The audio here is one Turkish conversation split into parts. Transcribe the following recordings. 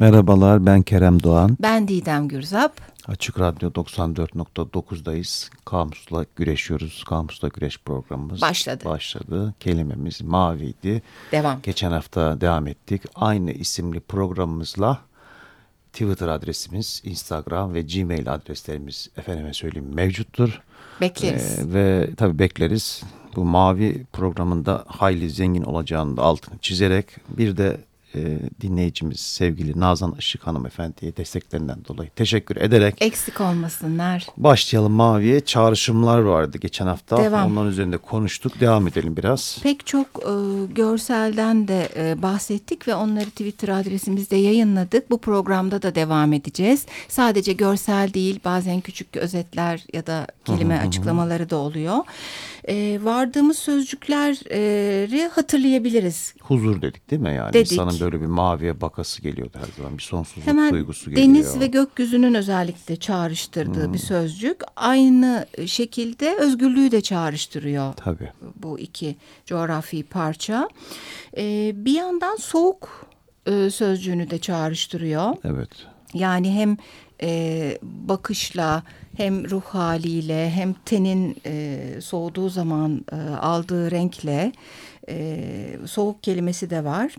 Merhabalar ben Kerem Doğan. Ben Didem Gürzap. Açık Radyo 94.9'dayız. Kamusla güreşiyoruz. Kamusla güreş programımız başladı. Başladı. Kelimemiz maviydi. Devam. Geçen hafta devam ettik. Aynı isimli programımızla Twitter adresimiz, Instagram ve Gmail adreslerimiz efendime söyleyeyim mevcuttur. Bekleriz. Ee, ve tabii bekleriz. Bu mavi programında hayli zengin olacağını da altını çizerek bir de e, dinleyicimiz sevgili Nazan Işık hanımefendiye desteklerinden dolayı teşekkür ederek eksik olmasınlar. Başlayalım Mavi'ye. Çağrışımlar vardı geçen hafta. Devam. Onların üzerinde konuştuk. Devam edelim biraz. Pek çok e, görselden de e, bahsettik ve onları Twitter adresimizde yayınladık. Bu programda da devam edeceğiz. Sadece görsel değil bazen küçük özetler ya da kelime açıklamaları da oluyor. E, vardığımız sözcükleri hatırlayabiliriz. Huzur dedik değil mi yani? Dedik. İnsanın böyle bir maviye bakası geliyordu her zaman. Bir sonsuzluk Hemen duygusu geliyor. deniz ve gökyüzünün özellikle çağrıştırdığı bir sözcük. Aynı şekilde özgürlüğü de çağrıştırıyor. Tabii. Bu iki coğrafi parça. Ee, bir yandan soğuk e, sözcüğünü de çağrıştırıyor. Evet. Yani hem e, bakışla hem ruh haliyle hem tenin e, soğuduğu zaman e, aldığı renkle e, soğuk kelimesi de var.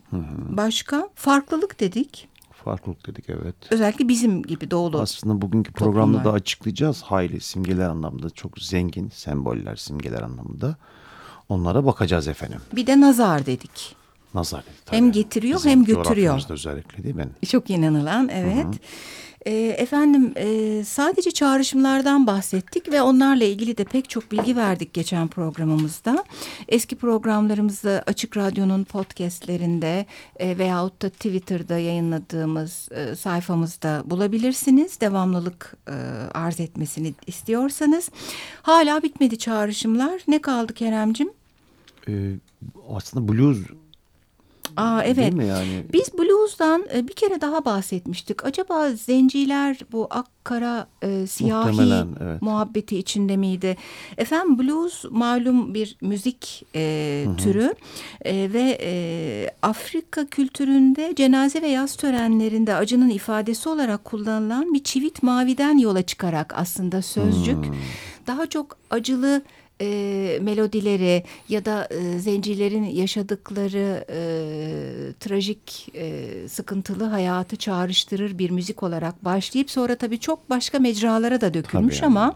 Başka farklılık dedik. Farklılık dedik evet. Özellikle bizim gibi doğulu. Aslında bugünkü programda toplumlar. da açıklayacağız. Hayli simgeler anlamda çok zengin semboller simgeler anlamında. Onlara bakacağız efendim. Bir de nazar dedik. Nazar dedik. tabii. Hem getiriyor Bizim hem götürüyor. özellikle değil mi? Çok inanılan evet. Ee, efendim e, sadece çağrışımlardan bahsettik ve onlarla ilgili de pek çok bilgi verdik geçen programımızda. Eski programlarımızı Açık Radyo'nun podcastlerinde e, veyahut da Twitter'da yayınladığımız e, sayfamızda bulabilirsiniz. Devamlılık e, arz etmesini istiyorsanız. Hala bitmedi çağrışımlar. Ne kaldı Keremcim? Ee, aslında blues Aa evet. değil mi yani? Biz blues'dan e, bir kere daha bahsetmiştik. Acaba zenciler bu ak kara e, siyahi Muhtemelen, evet. muhabbeti içinde miydi? Efendim blues malum bir müzik e, türü E, ve e, Afrika kültüründe cenaze ve yaz törenlerinde acının ifadesi olarak kullanılan bir çivit maviden yola çıkarak aslında sözcük daha çok acılı e, melodileri ya da e, zencilerin yaşadıkları e, trajik e, sıkıntılı hayatı çağrıştırır bir müzik olarak başlayıp sonra tabii çok başka mecralara da dökülmüş Tabii yani. ama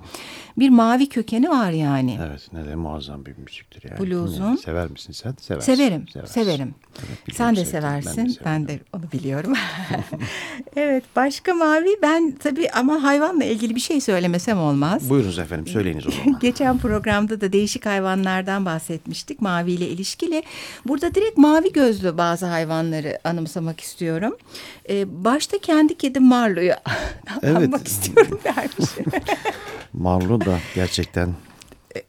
bir mavi kökeni var yani. Evet ne de muazzam bir müziktir yani. Blues'un. Sever misin sen? Seversin. Severim, Seversin. severim. Evet, Sen de seversin. Ben severim. de, onu biliyorum. evet, başka mavi ben tabii ama hayvanla ilgili bir şey söylemesem olmaz. Buyurunuz efendim söyleyiniz o zaman. Geçen programda da değişik hayvanlardan bahsetmiştik maviyle ilişkili. Burada direkt mavi gözlü bazı hayvanları anımsamak istiyorum. Ee, başta kendi kedim Marlo'yu Evet. anmak istiyorum dermiş. Marlo da gerçekten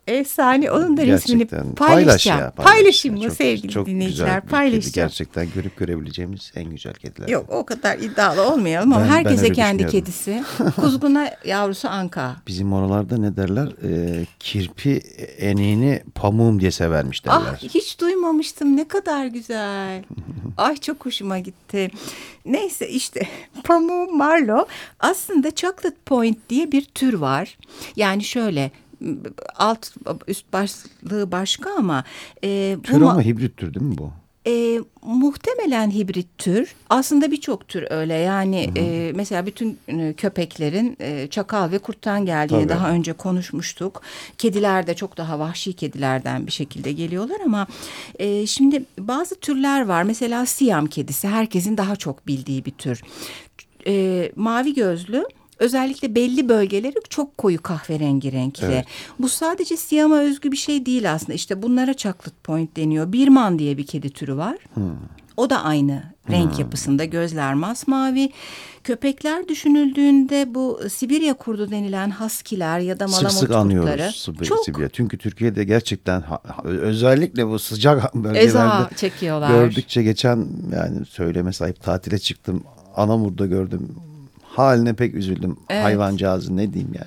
Efsane. Onun da resmini gerçekten paylaşacağım. paylaş ya, paylaş Paylaşayım mı sevgili çok dinleyiciler? güzel bir kedi. Paylaşacağım. Gerçekten görüp görebileceğimiz en güzel kediler. Yok o kadar iddialı olmayalım ama Ben- ben herkese öyle kendi kedisi. Kuzguna yavrusu Anka. Bizim oralarda ne derler? Ee, kirpi eniğini pamuğum diye severmiş derler. Ah hiç duymamıştım ne kadar güzel. Ay çok hoşuma gitti. Neyse işte pamuğu Marlo aslında chocolate point diye bir tür var. Yani şöyle alt üst başlığı başka ama e, bu Tür ma- ama hibrit tür değil mi bu? E, muhtemelen hibrit tür. Aslında birçok tür öyle. Yani e, mesela bütün e, köpeklerin e, çakal ve kurttan geldiğini Tabii. daha önce konuşmuştuk. Kediler de çok daha vahşi kedilerden bir şekilde geliyorlar ama e, şimdi bazı türler var. Mesela Siyam kedisi herkesin daha çok bildiği bir tür. E, mavi gözlü Özellikle belli bölgeleri çok koyu kahverengi renkli. Evet. Bu sadece Siyam'a özgü bir şey değil aslında. İşte bunlara chocolate point deniyor. Birman diye bir kedi türü var. O da aynı renk yapısında. Gözler masmavi. Köpekler düşünüldüğünde bu Sibirya kurdu denilen haskiler ya da malamut sık anıyoruz Sibirya. çok Sibirya. Çünkü Türkiye'de gerçekten özellikle bu sıcak bölgelerde eza çekiyorlar. gördükçe geçen yani söyleme sahip tatile çıktım. Anamur'da gördüm. Haline pek üzüldüm. Evet. Hayvancağızı ne diyeyim yani.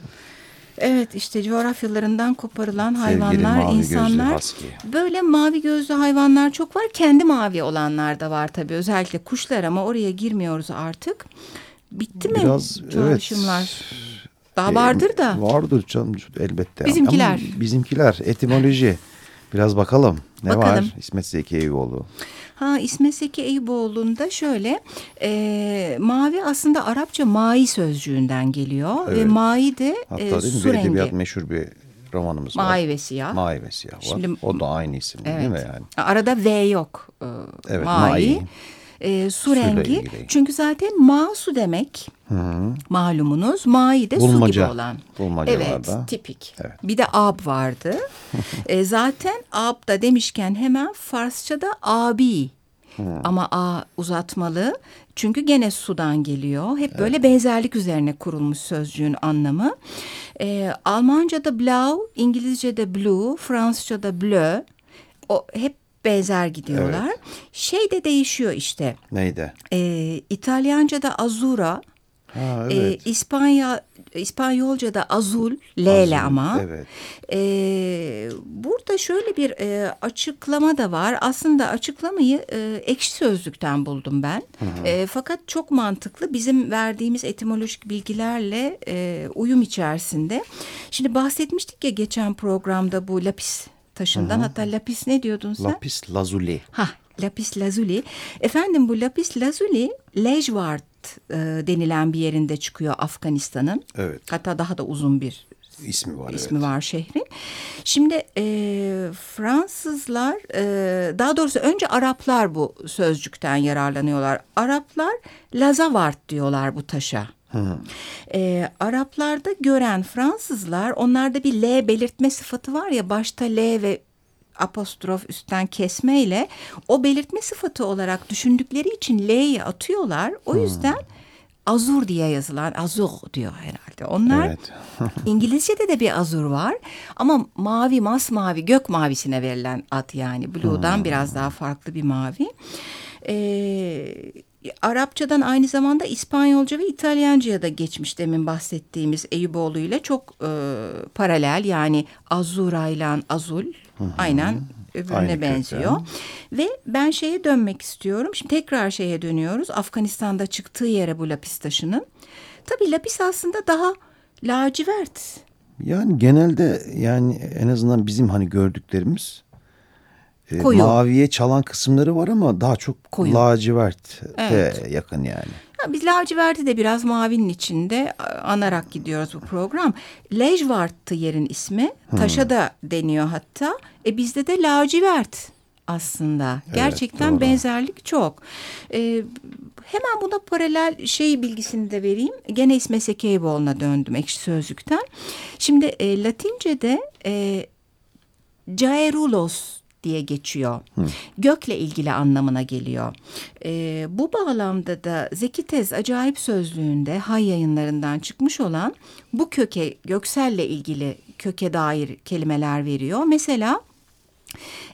Evet işte coğrafyalarından koparılan Sevgili hayvanlar, insanlar. Böyle mavi gözlü hayvanlar çok var. Kendi mavi olanlar da var tabii. Özellikle kuşlar ama oraya girmiyoruz artık. Bitti mi Biraz, çalışımlar? evet. Daha vardır da. Vardır canım elbette. Bizimkiler. Ama bizimkiler etimoloji. Biraz bakalım. Ne Bakalım. var? İsmet Zeki Eyüboğlu. Ha İsmet Zeki Eyüboğlu'nda şöyle e, mavi aslında Arapça mai sözcüğünden geliyor ve Evet. mai de Hatta e, değil mi? su Bir rengi. meşhur bir romanımız var. Mavi ve siyah. Mavi ve siyah var. Şimdi- o da aynı isim değil Evet. mi yani? Arada V yok. E, Evet, mai. mai. E, su Suyla rengi. ilgili. Çünkü zaten ma su demek. Malumunuz. Mai de su Bulmaca. gibi olan. Bulmacalarda. Evet, tipik. Evet. Bir de ab vardı. e, zaten ab da demişken hemen Farsçada abi. Ama a uzatmalı. Çünkü gene sudan geliyor. Hep böyle benzerlik üzerine kurulmuş sözcüğün anlamı. E, Almanca'da blau, İngilizce'de blue, Fransızca'da bleu. O hep benzer gidiyorlar. Şey de değişiyor işte. Neydi? E, İtalyanca'da azura, Ha e, evet. İspanya İspanyolca'da azul, lele ama. evet. E, burada şöyle bir e, açıklama da var. Aslında açıklamayı e, ekşi sözlükten buldum ben. E, fakat çok mantıklı. Bizim verdiğimiz etimolojik bilgilerle e, uyum içerisinde. Şimdi bahsetmiştik ya geçen programda bu lapis taşından. Hatta lapis ne diyordun sen? Lapis lazuli. Ha, lapis lazuli. Efendim bu lapis lazuli Lejvart e, denilen bir yerinde çıkıyor Afganistan'ın. Evet. Hatta daha da uzun bir İsmi var ismi evet. var şehrin. Şimdi e, Fransızlar, e, daha doğrusu önce Araplar bu sözcükten yararlanıyorlar. Araplar Lazavart diyorlar bu taşa. E, Araplarda gören Fransızlar, onlarda bir L belirtme sıfatı var ya, başta L ve apostrof üstten kesmeyle o belirtme sıfatı olarak düşündükleri için L'yi atıyorlar. O yüzden azur diye yazılan azur diyor herhalde. Onlar Evet. İngilizce'de de bir azur var ama mavi masmavi gök mavisine verilen ad yani blue'dan biraz daha farklı bir mavi. Ee, Arapçadan aynı zamanda İspanyolca ve İtalyanca'ya da geçmiş demin bahsettiğimiz Eyüboğlu ile çok e, paralel yani azura ile azul aynen öbürüne Aynı benziyor. Ve ben şeye dönmek istiyorum. Şimdi tekrar şeye dönüyoruz. Afganistan'da çıktığı yere bu lapis taşının. Tabii lapis aslında daha lacivert. Yani genelde yani en azından bizim hani gördüklerimiz Koyu. maviye çalan kısımları var ama daha çok Koyu. lacivert Evet. yakın yani. Ya biz laciverti de biraz mavinin içinde a- anarak gidiyoruz bu program. Lejvart'tı yerin ismi. Taşa da deniyor hatta. E bizde de lacivert aslında. Gerçekten doğru. benzerlik çok. E, hemen buna paralel şey bilgisini de vereyim. Gene İsmet Zeki Eyüboğlu'na döndüm ekşi sözlükten. Şimdi e, Latince'de e, Caerulos diye geçiyor. Gökle ilgili anlamına geliyor. Ee, bu bağlamda da Zeki Tez Acayip Sözlüğü'nde Hay yayınlarından çıkmış olan bu köke gökselle ilgili köke dair kelimeler veriyor. Mesela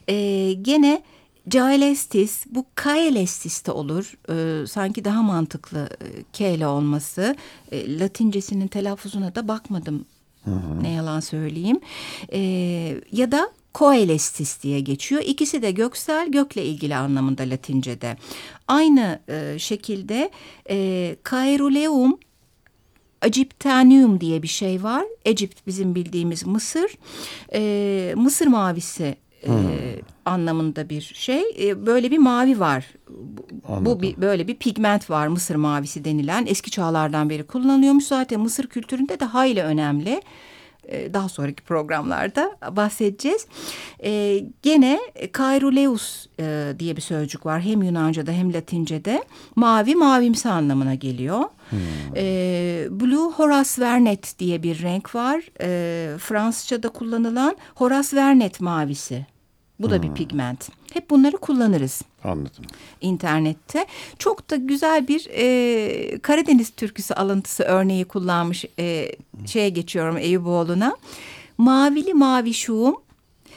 e, gene Caelestis, bu Kaelestis de olur. Ee, sanki daha mantıklı e, ile olması. E, Latincesinin telaffuzuna da bakmadım. Ne yalan söyleyeyim. E, ya da Coelestis diye geçiyor. İkisi de göksel, gökle ilgili anlamında Latince'de. Aynı e, şekilde e, Caeruleum Egyptanium diye bir şey var. Egypt bizim bildiğimiz Mısır. Ee, Mısır mavisi e, anlamında bir şey. E, böyle bir mavi var. Bu, bu Anladım. bir, böyle bir pigment var Mısır mavisi denilen. Eski çağlardan beri kullanılıyormuş. Zaten Mısır kültüründe de hayli önemli. E, daha sonraki programlarda bahsedeceğiz. E, gene Kairuleus e, diye bir sözcük var. Hem Yunanca'da hem Latince'de. Mavi, mavimsi anlamına geliyor. E, Blue Horace Vernet diye bir renk var. E, Fransızca'da kullanılan Horace Vernet mavisi. Bu da bir pigment. Hep bunları kullanırız Anladım. internette. Çok da güzel bir e, Karadeniz türküsü alıntısı örneği kullanmış. E, şeye geçiyorum Eyüboğlu'na. Mavili mavişuğum,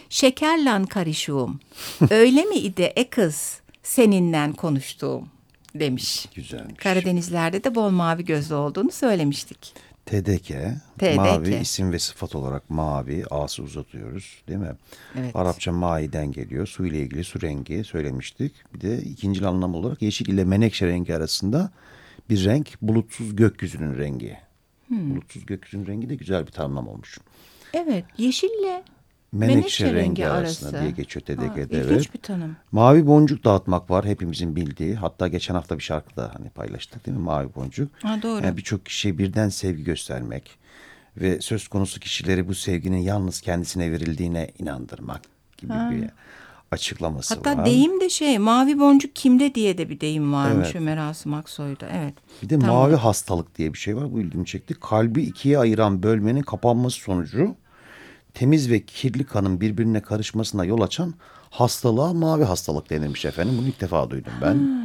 şekerlan karışuğum. Öyle mi ide e kız seninle konuştuğum demiş. Güzelmiş. Karadenizlerde de bol mavi gözlü olduğunu söylemiştik. TDK, TDK. mavi isim ve sıfat olarak mavi, a'sı uzatıyoruz değil mi? Evet. Arapça maiden geliyor. Su ile ilgili su rengi söylemiştik. Bir de ikinci anlam olarak yeşil ile menekşe rengi arasında bir renk bulutsuz gökyüzünün rengi. Hmm. Bulutsuz gökyüzünün rengi de güzel bir tanımlam olmuş. Evet. Yeşille Menekşe, menekşe, rengi, arasında arası. diye geçiyor Ha, TDK'de. ilginç evet. bir tanım. Mavi boncuk dağıtmak var hepimizin bildiği. Hatta geçen hafta bir şarkıda hani paylaştık değil mi mavi boncuk. Ha, doğru. Yani birçok kişiye birden sevgi göstermek ve söz konusu kişileri bu sevginin yalnız kendisine verildiğine inandırmak gibi bir açıklaması Hatta var. deyim de şey mavi boncuk kimde diye de bir deyim varmış Evet. Ömer Asım Aksoy'da. Evet. Bir de Tamam. mavi hastalık diye bir şey var. Bu ilgimi çekti. Kalbi ikiye ayıran bölmenin kapanması sonucu temiz ve kirli kanın birbirine karışmasına yol açan hastalığa mavi hastalık denilmiş efendim. Bunu ilk defa duydum ben.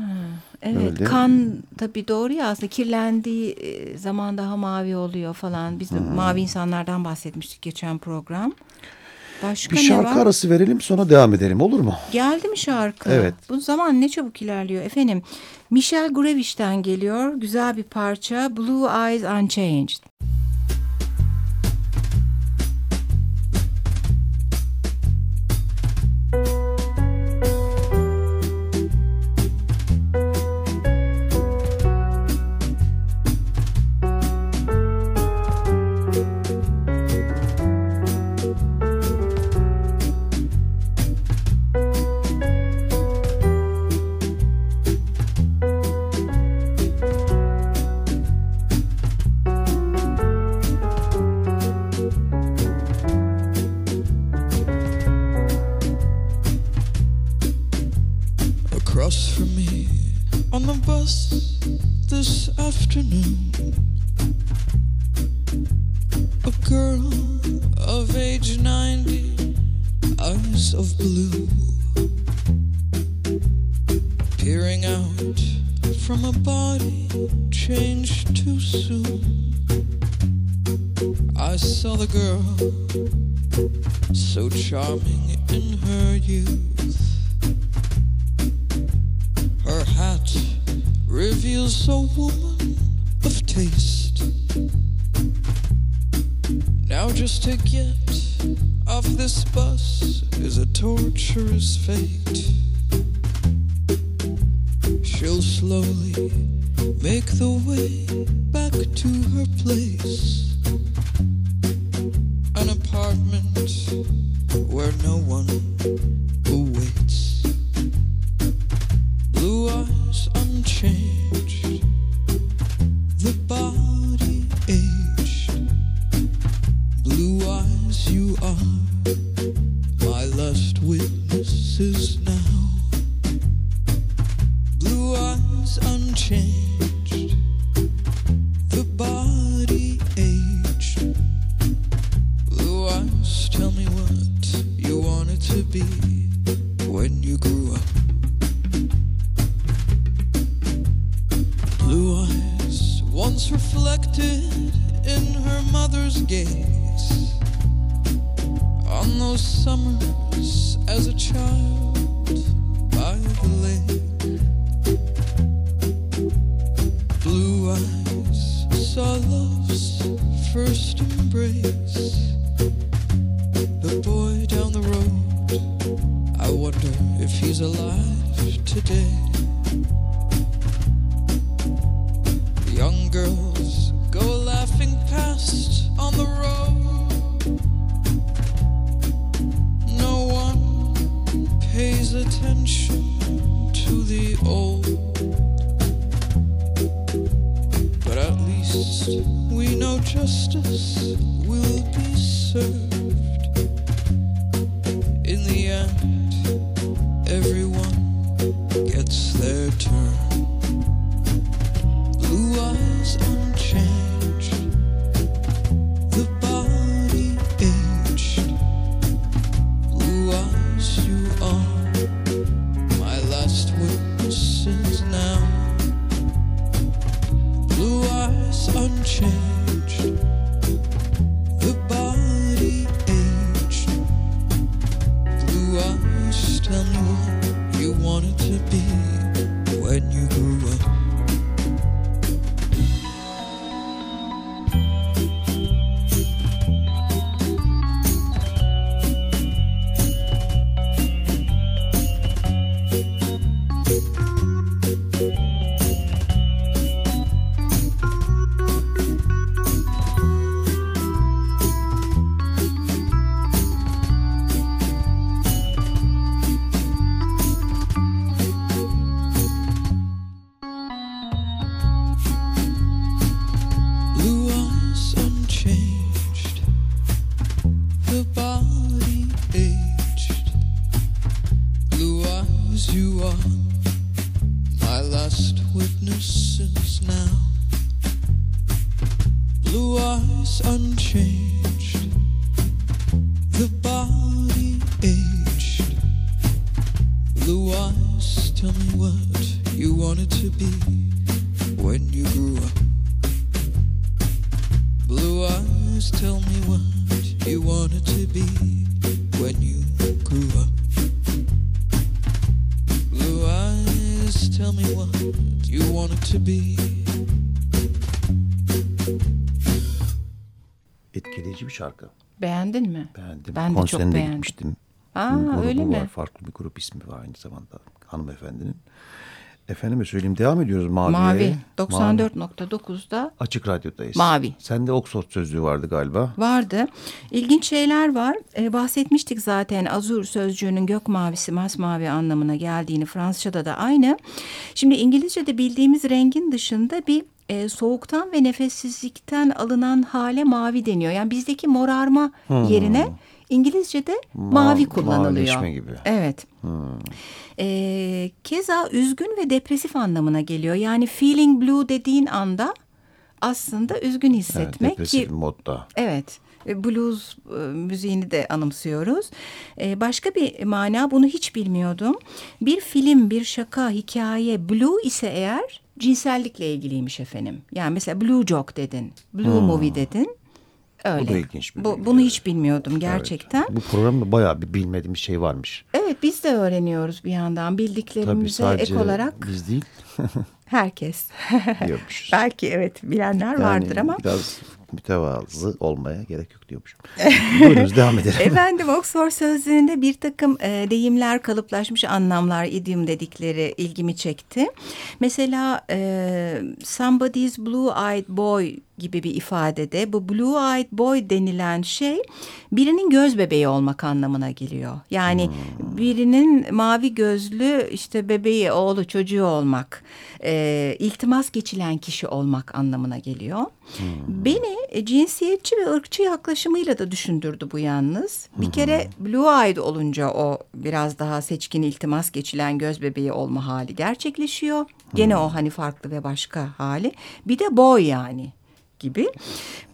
Evet Öyle. kan tabii doğru ya aslında kirlendiği e, zaman daha mavi oluyor falan. Biz de mavi insanlardan bahsetmiştik geçen program. Başka Bir şarkı arası verelim sonra devam edelim olur mu? Geldi mi şarkı? Evet. Bu zaman ne çabuk ilerliyor efendim. Michel Gurevic'ten geliyor. Güzel bir parça. Blue Eyes Unchanged. Across from me on the bus this afternoon. A girl of age 90, eyes of blue, peering out from a body changed too soon. I saw the girl so charming in her youth. Reveals a woman of taste. Now, just to get off this bus is a torturous fate. She'll slowly make the way back to her place. An apartment where no one once reflected in her mother's gaze on those summers as a child by the lake. Blue eyes saw love's first embrace. The boy down the road, I wonder if he's alive today. We know justice will be served. Blue eyes unchanged, the body aged. Blue eyes, tell me what you wanted to be when you grew up. Blue eyes, tell me what you wanted to be when you grew up. Blue eyes, tell me what you wanted to be. Şarkı. Beğendin mi? Beğendim. Ben de çok Konserine de beğendim. gitmiştim. Aa, Grubu öyle mi? var. Farklı bir grup ismi var aynı zamanda hanımefendinin. Efendime söyleyeyim devam ediyoruz Mavi'ye. Mavi. Mavi. 94.9'da Açık Radyo'dayız. Mavi. Sende Oxford sözlüğü vardı galiba. vardı. İlginç şeyler var. Ee, bahsetmiştik zaten azur sözcüğünün gök mavisi, masmavi anlamına geldiğini Fransızca'da da aynı. Şimdi İngilizce'de bildiğimiz rengin dışında bir e, soğuktan ve nefessizlikten alınan hale mavi deniyor. Yani bizdeki morarma yerine İngilizce'de mavi kullanılıyor. mavileşme gibi. Evet. Ee, keza üzgün ve depresif anlamına geliyor. Yani feeling blue dediğin anda aslında üzgün Evet, hissetmek depresif ki modda. Evet. e, Blues e, müziğini de anımsıyoruz. E, Başka bir mana bunu hiç bilmiyordum. Bir film, bir şaka, hikaye blue ise eğer cinsellikle ilgiliymiş efendim. Yani mesela blue joke dedin, blue movie dedin. Öyle. Hmm. Bu da ilginç bir Bu- bilgi, bunu evet. hiç bilmiyordum gerçekten. Bu programda bayağı bir bilmediğimiz şey varmış. Evet biz de öğreniyoruz bir yandan bildiklerimize ek olarak biz değil herkes. Belki evet bilenler Yani vardır ama. Biraz mütevazı olmaya gerek yok diyormuşum. Buyurunuz devam edelim. Efendim Oxford sözlüğünde bir takım e, deyimler, kalıplaşmış anlamlar, idiom dedikleri ilgimi çekti. Mesela e, somebody's blue-eyed boy gibi bir ifadede bu blue-eyed boy denilen şey birinin göz bebeği olmak anlamına geliyor. Yani birinin mavi gözlü işte bebeği, oğlu, çocuğu olmak, e, iltimas geçilen kişi olmak anlamına geliyor. Beni e, cinsiyetçi ve ırkçı yaklaşımıyla da düşündürdü bu yalnız. Bir kere blue eyed olunca o biraz daha seçkin iltimas geçilen göz bebeği olma hali gerçekleşiyor. Gene o hani farklı ve başka hali. Bir de boy yani gibi.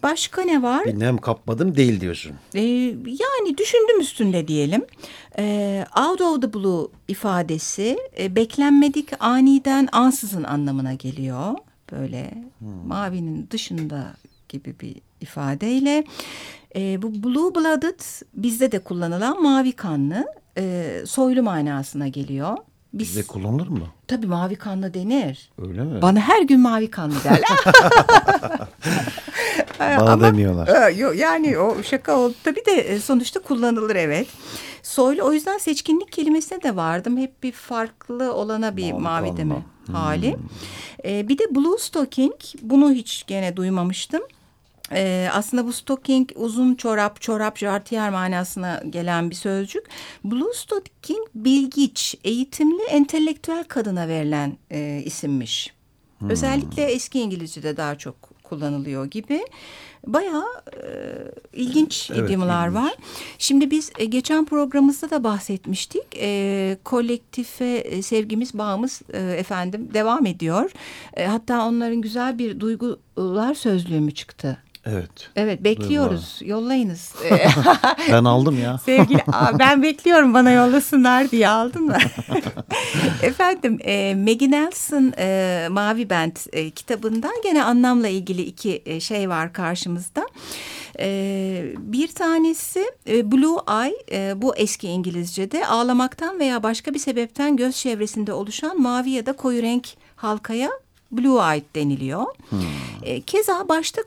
Başka ne var? Bir nem kapmadım değil diyorsun. Ee, yani düşündüm üstünde diyelim. Ee, out of the blue ifadesi e, beklenmedik aniden ansızın anlamına geliyor. Böyle mavinin dışında gibi bir ifadeyle. Ee, bu blue blooded bizde de kullanılan mavi kanlı e, soylu manasına geliyor. Biz, Bizde kullanılır mı? tabii mavi kanlı denir. Öyle mi? Bana her gün mavi kanlı derler. Bana demiyorlar. Yo- yani o şaka oldu. Tabii de e, sonuçta kullanılır evet. Soylu o yüzden seçkinlik kelimesine de vardım. Hep bir farklı olana bir Mavi mavi, deme hali. Ee, bir de blue stocking bunu hiç gene duymamıştım. Ee, aslında bu stocking uzun çorap, çorap, jartiyer manasına gelen bir sözcük. Blue stocking bilgiç, eğitimli, entelektüel kadına verilen e, isimmiş. Özellikle eski İngilizce'de daha çok kullanılıyor gibi. Bayağı e, ilginç Evet, ilginç. var. Şimdi biz e, geçen programımızda da bahsetmiştik. E, kolektife e, sevgimiz, bağımız e, efendim devam ediyor. E, hatta onların güzel bir duygular sözlüğü mü çıktı? Evet. Evet bekliyoruz. Yollayınız. E, Ben aldım ya. Sevgili ben bekliyorum bana yollasınlar diye aldın mı? Efendim e, Maggie Nelson e, Mavi Band e, kitabından gene anlamla ilgili iki e, şey var karşımızda. E, bir tanesi e, Blue Eye e, bu eski İngilizce'de ağlamaktan veya başka bir sebepten göz çevresinde oluşan mavi ya da koyu renk halkaya Blue Eyed deniliyor. E, keza başta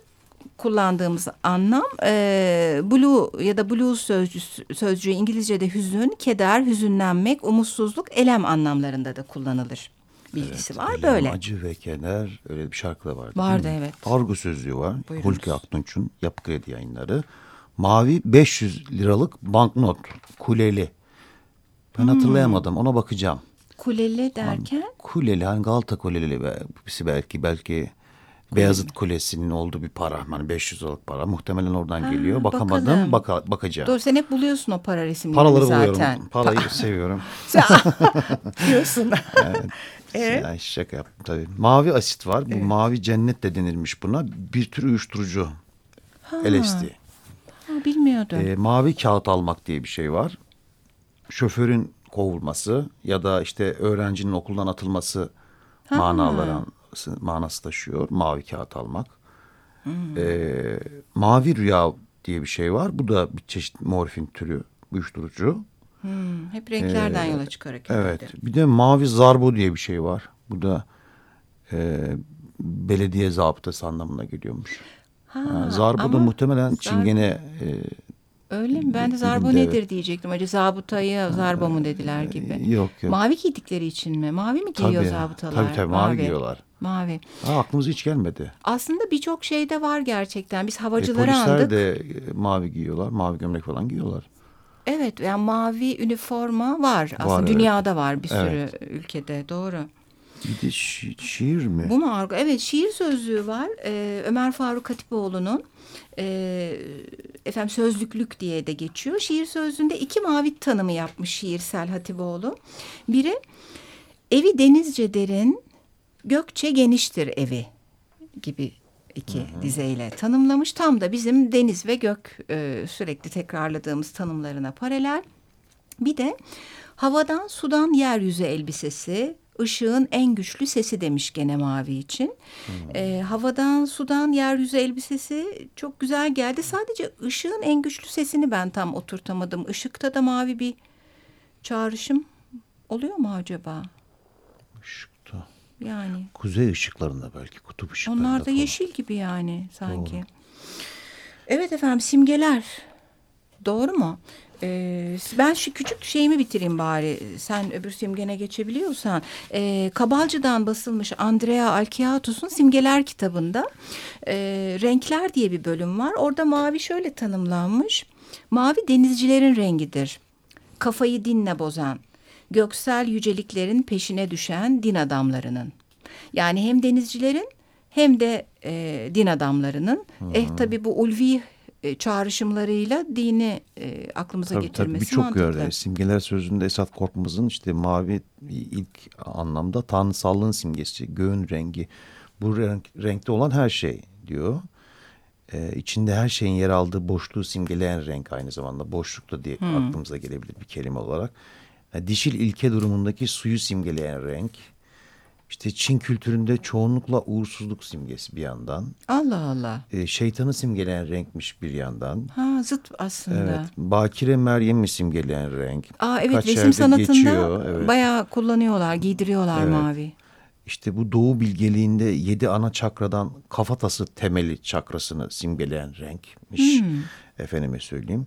kullandığımız anlam e, blue ya da blues sözcüsü, sözcüğü İngilizce'de hüzün, keder, hüzünlenmek, umutsuzluk, elem anlamlarında da kullanılır. Bilgisi var Elem, böyle. Acı ve keder öyle bir şarkı da vardı. Vardı, evet. Argo sözlüğü var. Buyurunuz. Hulki Aktunç'un Yapı Kredi yayınları. Mavi 500 liralık banknot. Kuleli. Ben Hmm. hatırlayamadım. Ona bakacağım. Kuleli derken Kuleli hani Galata Kuleli be- birisi belki belki Beyazıt Kulesi'nin olduğu bir para. Hani 500 liralık para. Muhtemelen oradan geliyor. Bakamadım. bakalım. Baka, bakacağım. Doğru sen hep buluyorsun o para resimlerini Paraları zaten. buluyorum. Parayı seviyorum. diyorsun. Evet. Yani şaka yaptım tabii. Mavi asit var. Bu Evet. mavi cennet de denilmiş buna. Bir tür uyuşturucu. LSD. Ha, bilmiyordum. Ee, mavi kağıt almak diye bir şey var. Şoförün kovulması ya da işte öğrencinin okuldan atılması Ha. Manası taşıyor. Mavi kağıt almak. Hmm. Ee, mavi rüya diye bir şey var. Bu da bir çeşit morfin türü uyuşturucu. Hmm, hep renklerden yola çıkarak. Ee, Evet. Bir de mavi zarbo diye bir şey var. Bu da e, belediye zabıtası anlamına geliyormuş. Ha, Ha, zarbo da muhtemelen zar- çingene e, Öyle mi? Ben de zarbo birinde nedir diyecektim. Acaba zabıtayı zarbo mu dediler gibi. yok yok. Mavi giydikleri için mi? Mavi mi giyiyor Tabii, zabıtalar? tabii, tabii, mavi giyiyorlar. Mavi. Aa, aklımıza hiç gelmedi. Aslında birçok şeyde var gerçekten. Biz E, havacıları polisler aldık. de e, mavi giyiyorlar. Mavi gömlek falan giyiyorlar. Evet yani mavi üniforma var. Aslında evet. dünyada var bir sürü Evet. ülkede. Doğru. Bir de şi- şiir mi? Bu mu argo? Evet şiir sözlüğü var. Ee, Ömer Faruk Hatipoğlu'nun e, efendim sözlüklük diye de geçiyor. Şiir sözlüğünde iki mavi tanımı yapmış şiirsel Hatipoğlu. Biri evi denizce derin, gökçe geniştir evi gibi iki dizeyle tanımlamış. Tam da bizim deniz ve gök e, sürekli tekrarladığımız tanımlarına paralel. Bir de havadan sudan yeryüzü elbisesi, ışığın en güçlü sesi demiş gene mavi için. Ee, havadan sudan yeryüzü elbisesi çok güzel geldi. Sadece ışığın en güçlü sesini ben tam oturtamadım. Işıkta da mavi bir çağrışım oluyor mu acaba? Işıkta. Yani Kuzey ışıklarında belki kutup ışıklarında. onlar da falan. yeşil gibi yani sanki. Evet efendim simgeler. Doğru mu? Ee, ben şu küçük şeyimi bitireyim bari. Sen öbür simgene geçebiliyorsan. Ee, Kabalcı'dan basılmış Andrea Alkiatus'un Simgeler kitabında e, Renkler diye bir bölüm var. Orada mavi şöyle tanımlanmış. Mavi denizcilerin rengidir. Kafayı dinle bozan. Göksel yüceliklerin peşine düşen din adamlarının. Yani hem denizcilerin hem de e, din adamlarının. Eh tabi bu ulvi e, çağrışımlarıyla dini e, aklımıza Tabii tabii getirmesi birçok mantıklı. yerde simgeler sözünde Esat Korkmaz'ın işte mavi ilk anlamda tanrısallığın simgesi, göğün rengi. Bu renk, renkte olan her şey diyor. Ee, içinde her şeyin yer aldığı boşluğu simgeleyen renk aynı zamanda. Boşluk da diye aklımıza gelebilir bir kelime olarak. Yani dişil ilke durumundaki suyu simgeleyen renk. İşte Çin kültüründe çoğunlukla uğursuzluk simgesi bir yandan. Allah Allah. Ee, şeytanı simgeleyen renkmiş bir yandan. Ha zıt aslında. Evet. Bakire Meryem'i simgeleyen renk. Aa evet Birkaç resim sanatında geçiyor, evet. bayağı kullanıyorlar, giydiriyorlar Evet. mavi. İşte bu doğu bilgeliğinde yedi ana çakradan kafatası temeli çakrasını simgeleyen renkmiş. Hmm. Efendime söyleyeyim.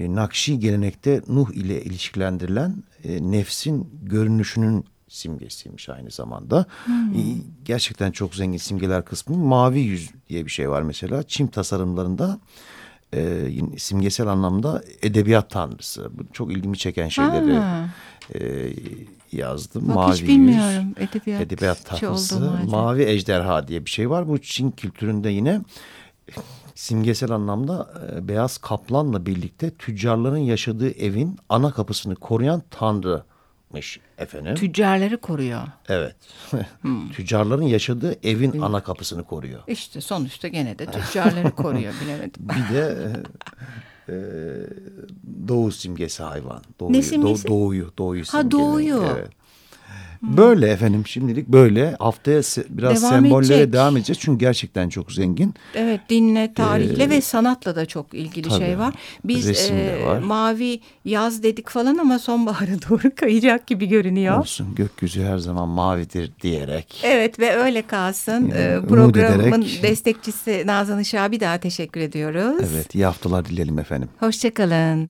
E, Nakşi gelenekte Nuh ile ilişkilendirilen e, nefsin görünüşünün simgesiymiş aynı zamanda. Hmm. E, gerçekten çok zengin simgeler kısmı. Mavi yüz diye bir şey var mesela. Çim tasarımlarında e, simgesel anlamda edebiyat tanrısı. Bu çok ilgimi çeken şeyleri Ha. e, yazdım. Bak Mavi hiç yüz. bilmiyorum edebiyat, Edebiyat olduğunu acaba. mavi ejderha diye bir şey var. Bu Çin kültüründe yine simgesel anlamda e, beyaz kaplanla birlikte tüccarların yaşadığı evin ana kapısını koruyan tanrımış efendim. Tüccarları koruyor. evet. Hmm. Tüccarların yaşadığı evin ana kapısını koruyor. İşte sonuçta gene de tüccarları koruyor bilemedim. Bir de e, e, doğu simgesi hayvan. Doğuyu, Ne simgesi? doğ- doğuyu, doğuyu Ha, simgeli. doğuyu. Evet. Böyle efendim şimdilik böyle. Haftaya se- biraz Devam sembollere edecek. devam edeceğiz. Çünkü gerçekten çok zengin. Evet dinle, tarihle ve sanatla da çok ilgili Ee, tabii. şey var. Biz e, var. mavi yaz dedik falan ama sonbahara doğru kayacak gibi görünüyor. Olsun gökyüzü her zaman mavidir diyerek. Evet ve öyle kalsın. Ee, programın destekçisi Nazan Işık'a bir daha teşekkür ediyoruz. Evet iyi haftalar dileyelim efendim. Hoşçakalın.